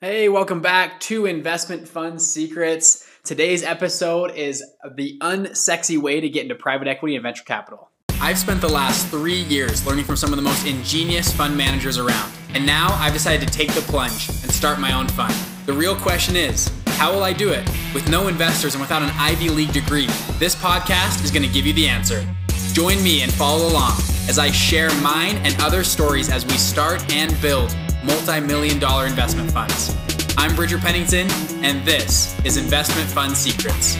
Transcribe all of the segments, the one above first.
Hey, welcome back to Investment Fund Secrets. Today's episode is the unsexy way to get into private equity and venture capital. I've spent the last three years learning from some of the most ingenious fund managers around, and now I've decided to take the plunge and start my own fund. The real question is, how will I do it? With no investors and without an Ivy League degree, this podcast is going to give you the answer. Join me and follow along as I share mine and other stories as we start and build multi million dollar investment funds. I'm Bridger Pennington, and this is Investment Fund Secrets.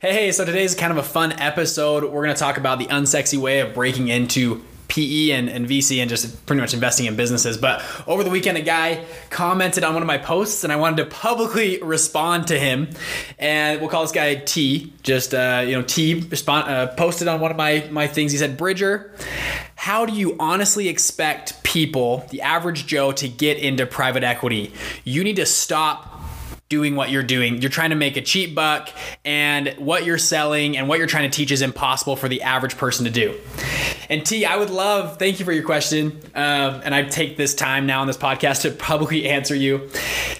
Hey, so today's kind of a fun episode. We're going to talk about the unsexy way of breaking into PE and, and VC and just pretty much investing in businesses. But over the weekend, a guy commented on one of my posts, and I wanted to publicly respond to him. And we'll call this guy T. Just uh, you know, T respond, uh, posted on one of my my things. He said, "Bridger, how do you honestly expect people, the average Joe, to get into private equity? You need to stop." doing what you're doing. You're trying to make a cheap buck, and what you're selling and what you're trying to teach is impossible for the average person to do. And T, I would love, thank you for your question. Um, and I take this time now on this podcast to publicly answer you.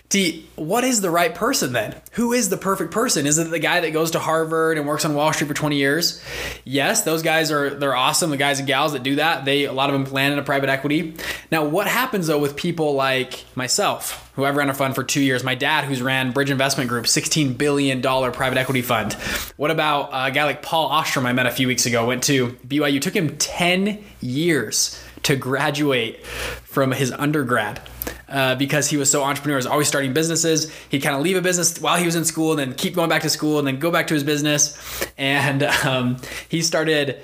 T, what is the right person then? Who is the perfect person? Is it the guy that goes to Harvard and works on Wall Street for 20 years? Yes, those guys are they're awesome. The guys and gals that do that, they a lot of them land in a private equity. Now, what happens though with people like myself, who I've ran a fund for two years? My dad, who's ran Bridge Investment Group, 16 billion dollar private equity fund. What about a guy like Paul Ahlstrom? I met a few weeks ago. Went to BYU. Took him 10 years to graduate from his undergrad. Uh, because he was so entrepreneurial, He was always starting businesses. He'd kind of leave a business while he was in school, and then keep going back to school, and then go back to his business. And um, he started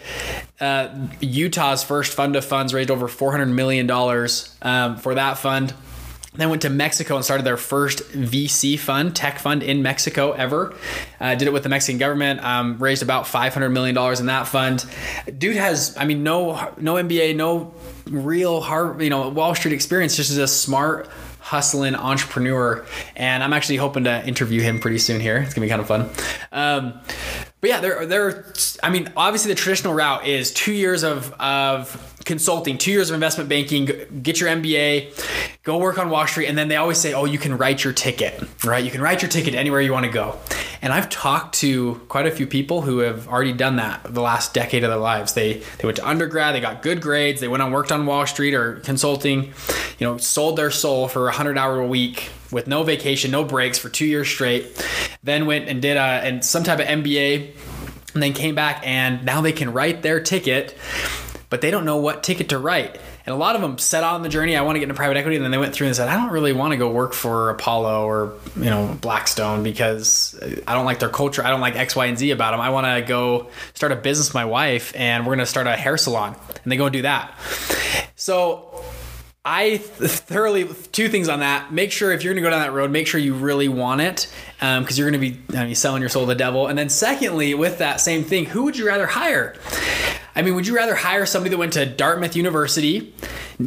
uh, Utah's first fund of funds, raised over four hundred million dollars um, for that fund. Then went to Mexico and started their first VC fund, tech fund in Mexico ever. Uh, did it with the Mexican government. Um, raised about five hundred million dollars in that fund. Dude has, I mean, no no MBA, no real hard, you know, Wall Street experience. Just as a smart, hustling entrepreneur. And I'm actually hoping to interview him pretty soon here. It's gonna be kind of fun. Um, but yeah, there, there. I mean, obviously the traditional route is two years of of consulting, two years of investment banking, get your MBA, go work on Wall Street, and then they always say, oh, you can write your ticket, right? You can write your ticket anywhere you want to go. And I've talked to quite a few people who have already done that the last decade of their lives. They they went to undergrad, they got good grades, they went on worked on Wall Street or consulting, you know, sold their soul for a hundred hour a week with no vacation, no breaks for two years straight. Then went and did a and some type of MBA, and then came back and now they can write their ticket but they don't know what ticket to write. And a lot of them set out on the journey. I want to get into private equity, and then they went through and said, I don't really want to go work for Apollo or you know Blackstone because I don't like their culture. I don't like X, Y, and Z about them. I want to go start a business with my wife, and we're going to start a hair salon, and they go and do that. So I thoroughly two things on that. Make sure if you're going to go down that road, make sure you really want it, because um, you're going to be I mean, selling your soul to the devil. And then secondly, with that same thing, who would you rather hire? I mean, would you rather hire somebody that went to Dartmouth University,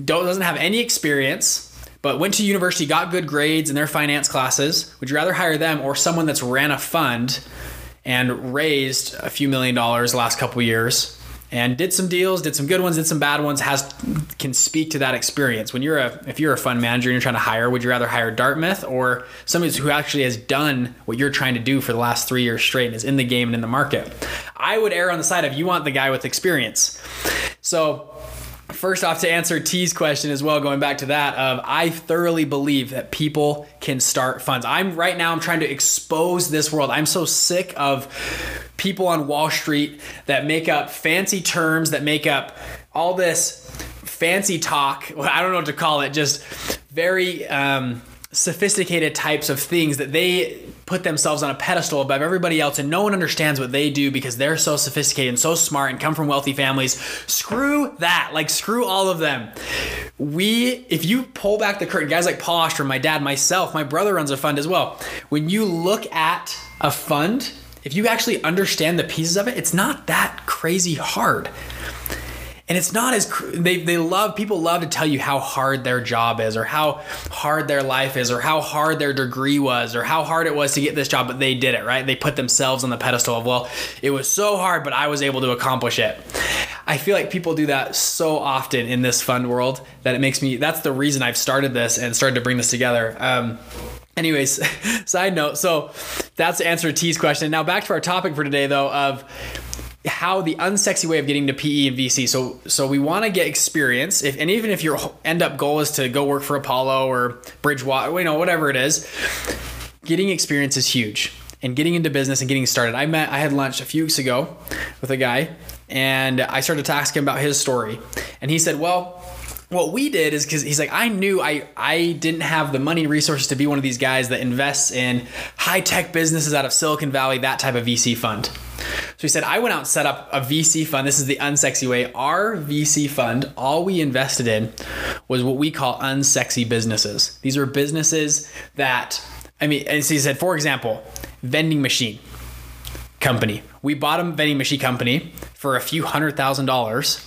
doesn't have any experience, but went to university, got good grades in their finance classes? Would you rather hire them or someone that's ran a fund and raised a few million dollars the last couple years? And did some deals, did some good ones, did some bad ones, has can speak to that experience. When you're a if you're a fund manager and you're trying to hire, would you rather hire Dartmouth or somebody who actually has done what you're trying to do for the last three years straight and is in the game and in the market? I would err on the side of you want the guy with experience. So First off, to answer T's question as well, going back to that, of I thoroughly believe that people can start funds. I'm right now. I'm trying to expose this world. I'm so sick of people on Wall Street that make up fancy terms, that make up all this fancy talk. I don't know what to call it. Just very um, sophisticated types of things that they put themselves on a pedestal above everybody else and no one understands what they do because they're so sophisticated and so smart and come from wealthy families. Screw that. Like screw all of them. We if you pull back the curtain guys like paul ahlstrom my dad myself my brother runs a fund as well. When you look at a fund if you actually understand the pieces of it it's not that crazy hard and it's not as they, they love people love to tell you how hard their job is or how hard their life is or how hard their degree was or how hard it was to get this job but they did it right? They put themselves on the pedestal of well it was so hard but i was able to accomplish it. I feel like people do that so often in this fund world that it makes me that's the reason i've started this and started to bring this together. Um, anyways side note. So that's the answer to t's question. Now back to our topic for today though of how the unsexy way of getting to PE and VC. So so we want to get experience. If and even if your end up goal is to go work for Apollo or Bridgewater, you know whatever it is, getting experience is huge. And getting into business and getting started. I met I had lunch a few weeks ago with a guy and I started to ask him about his story. And he said, "Well, what we did is because he's like i knew i i didn't have the money resources to be one of these guys that invests in high-tech businesses out of silicon valley that type of vc fund so he said i went out and set up a vc fund. This is the unsexy way. Our vc fund all we invested in was what we call unsexy businesses. These were businesses that i mean and so he said for example vending machine company. We bought a vending machine company for a few hundred thousand dollars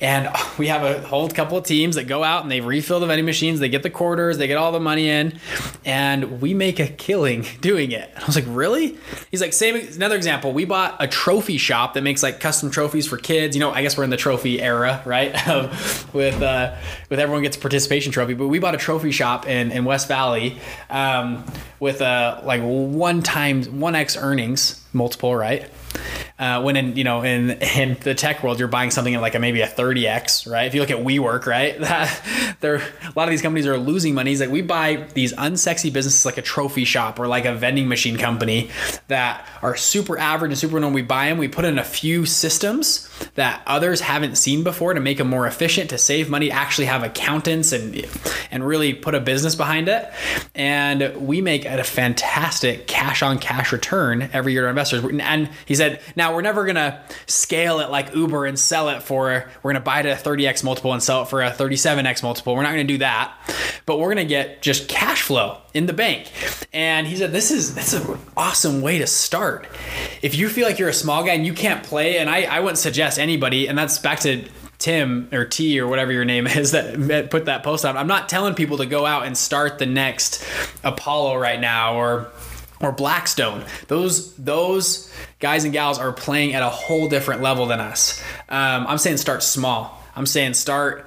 and we have a whole couple of teams that go out and they refill the vending machines, they get the quarters, they get all the money in, and we make a killing doing it. And I was like, really? He's like, same another example. We bought a trophy shop that makes like custom trophies for kids. You know, I guess we're in the trophy era, right? with uh, with everyone gets a participation trophy, but we bought a trophy shop in, in West Valley um, with a like one times one x earnings multiple, right? Uh, when in you know in in the tech world you're buying something at like a maybe a 30x right? If you look at WeWork right? That there a lot of these companies are losing money. It's like we buy these unsexy businesses like a trophy shop or like a vending machine company that are super average and super known we buy them we put in a few systems that others haven't seen before to make them more efficient to save money actually have accountants and and really put a business behind it and we make a fantastic cash on cash return every year to investors and he said now we're never gonna scale it like Uber and sell it for we're gonna buy it at a 30x multiple and sell it for a 37x multiple. We're not gonna do that, but we're gonna get just cash flow in the bank. And he said this is that's an awesome way to start. If you feel like you're a small guy and you can't play, and I, I wouldn't suggest anybody, and that's back to Tim or T or whatever your name is that put that post out. I'm not telling people to go out and start the next Apollo right now or or Blackstone. Those those guys and gals are playing at a whole different level than us. Um, I'm saying start small. I'm saying start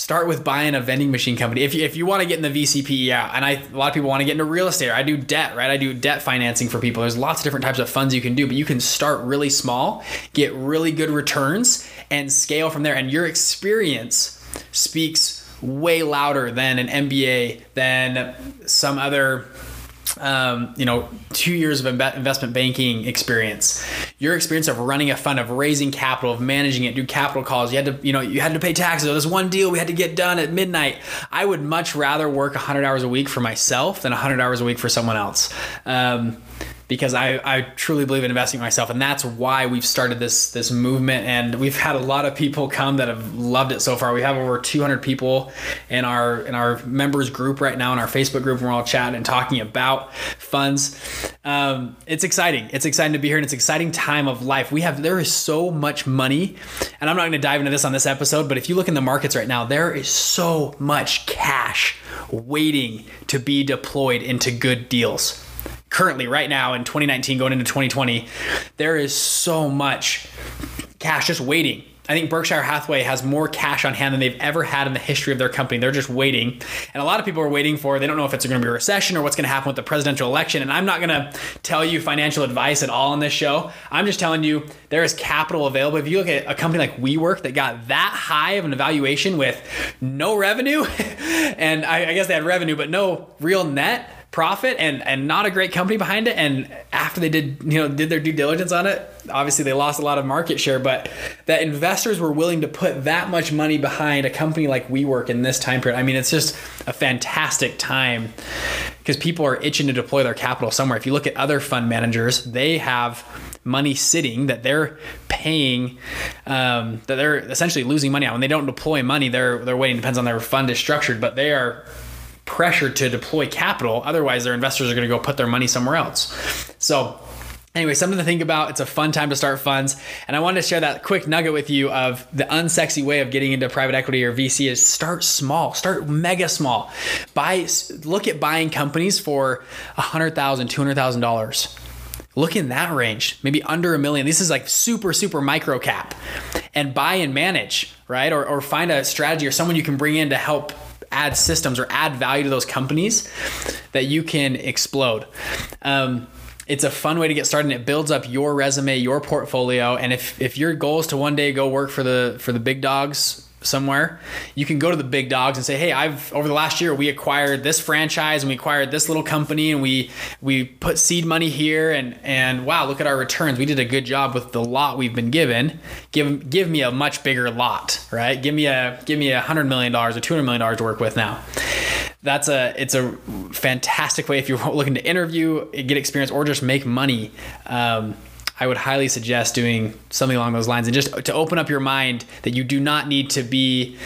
start with buying a vending machine company. If you, if you want to get in the VCP, yeah, and I a lot of people want to get into real estate. I do debt, right? I do debt financing for people. There's lots of different types of funds you can do, but you can start really small, get really good returns, and scale from there. And your experience speaks way louder than an MBA, than some other um, you know, two years of investment banking experience, your experience of running a fund, of raising capital, of managing it, do capital calls. You had to, you know, you had to pay taxes. Oh, this one deal we had to get done at midnight. I would much rather work 100 hours a week for myself than 100 hours a week for someone else. Um, because I, I truly believe in investing in myself and that's why we've started this this movement and we've had a lot of people come that have loved it so far. We have over 200 people in our in our members group right now in our facebook group we're all chatting and talking about funds. Um, it's exciting. It's exciting to be here and it's exciting time of life. We have there is so much money and i'm not going to dive into this on this episode but if you look in the markets right now there is so much cash waiting to be deployed into good deals currently right now in 2019 going into 2020 there is so much cash just waiting I think Berkshire Hathaway has more cash on hand than they've ever had in the history of their company. They're just waiting. And a lot of people are waiting for, they don't know if it's going to be a recession or what's going to happen with the presidential election. And I'm not going to tell you financial advice at all on this show. I'm just telling you there is capital available. If you look at a company like WeWork that got that high of an evaluation with no revenue, and I, I guess they had revenue, but no real net profit and and not a great company behind it. And after they did you know did their due diligence on it obviously they lost a lot of market share but that investors were willing to put that much money behind a company like WeWork in this time period. I mean it's just a fantastic time because people are itching to deploy their capital somewhere. If you look at other fund managers they have money sitting that they're paying um, that they're essentially losing money on. When they don't deploy money they're they're waiting depends on their fund is structured but they are pressure to deploy capital. Otherwise, their investors are going to go put their money somewhere else. So, Anyway, something to think about. It's a fun time to start funds. And I wanted to share that quick nugget with you of the unsexy way of getting into private equity or VC is start small, start mega small. Buy, look at buying companies for $100,000, $200,000. Look in that range, maybe under a million. This is like super, super micro cap and buy and manage, right? Or, or find a strategy or someone you can bring in to help add systems or add value to those companies that you can explode. Um, it's a fun way to get started and it builds up your resume your portfolio and if if your goal is to one day go work for the for the big dogs somewhere you can go to the big dogs and say hey i've over the last year we acquired this franchise and we acquired this little company and we we put seed money here and and wow look at our returns. We did a good job with the lot we've been given. Give give me a much bigger lot right? Give me a give me a hundred million dollars or 200 million dollars to work with now. That's a it's a fantastic way if you're looking to interview, get experience, or just make money. Um, I would highly suggest doing something along those lines and just to open up your mind that you do not need to be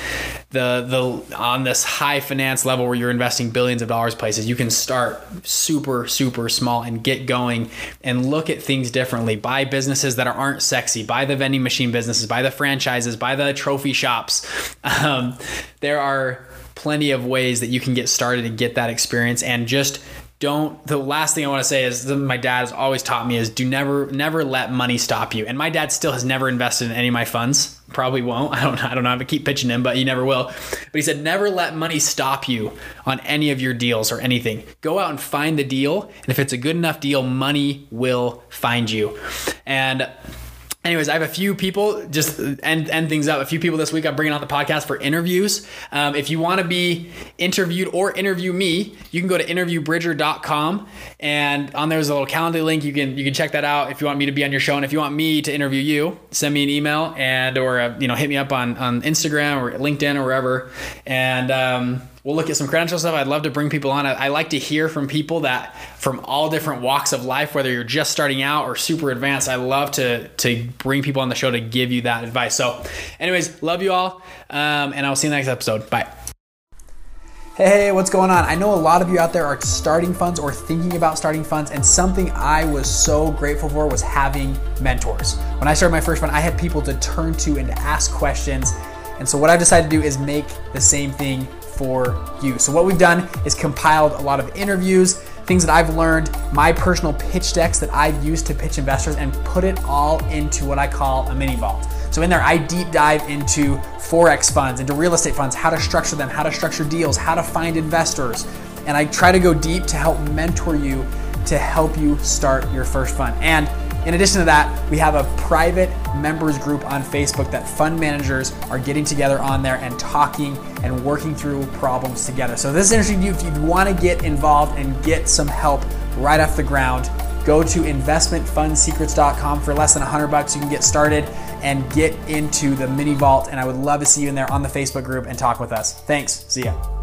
the the on this high finance level where you're investing billions of dollars places. You can start super super small and get going and look at things differently. Buy businesses that aren't sexy. Buy the vending machine businesses. Buy the franchises. Buy the trophy shops. Um, there are plenty of ways that you can get started and get that experience and just don't the last thing i want to say is my dad has always taught me is do never never let money stop you. And my dad still has never invested in any of my funds. Probably won't. I don't i don't know. To keep pitching him but he never will. But he said never let money stop you on any of your deals or anything. Go out and find the deal and if it's a good enough deal money will find you. And anyways, I have a few people just end, end things up. A few people this week I'm bringing on the podcast for interviews. Um, if you want to be interviewed or interview me, you can go to interviewbridger.com and on there's a little calendar link. You can you can check that out if you want me to be on your show and if you want me to interview you, send me an email and or uh, you know hit me up on on Instagram or LinkedIn or wherever and. Um, we'll look at some credential stuff. I'd love to bring people on. I, I, like to hear from people that from all different walks of life, whether you're just starting out or super advanced. I love to to bring people on the show to give you that advice. So, anyways, love you all, um, and I'll see you next episode. Bye. Hey, what's going on? I know a lot of you out there are starting funds or thinking about starting funds, and something I was so grateful for was having mentors. When I started my first fund, I had people to turn to and to ask questions. And so, what I've decided to do is make the same thing for you. So, what we've done is compiled a lot of interviews, things that I've learned, my personal pitch decks that I've used to pitch investors, and put it all into what I call a mini vault. So, in there, I deep dive into Forex funds, into real estate funds, how to structure them, how to structure deals, how to find investors. And I try to go deep to help mentor you to help you start your first fund. And in addition to that, we have a private members group on Facebook that fund managers are getting together on there and talking and working through problems together. So this is interesting to you if you want to get involved and get some help right off the ground. Go to investmentfundsecrets.com for less than 100 bucks. You can get started and get into the mini vault. And I would love to see you in there on the Facebook group and talk with us. Thanks. See ya.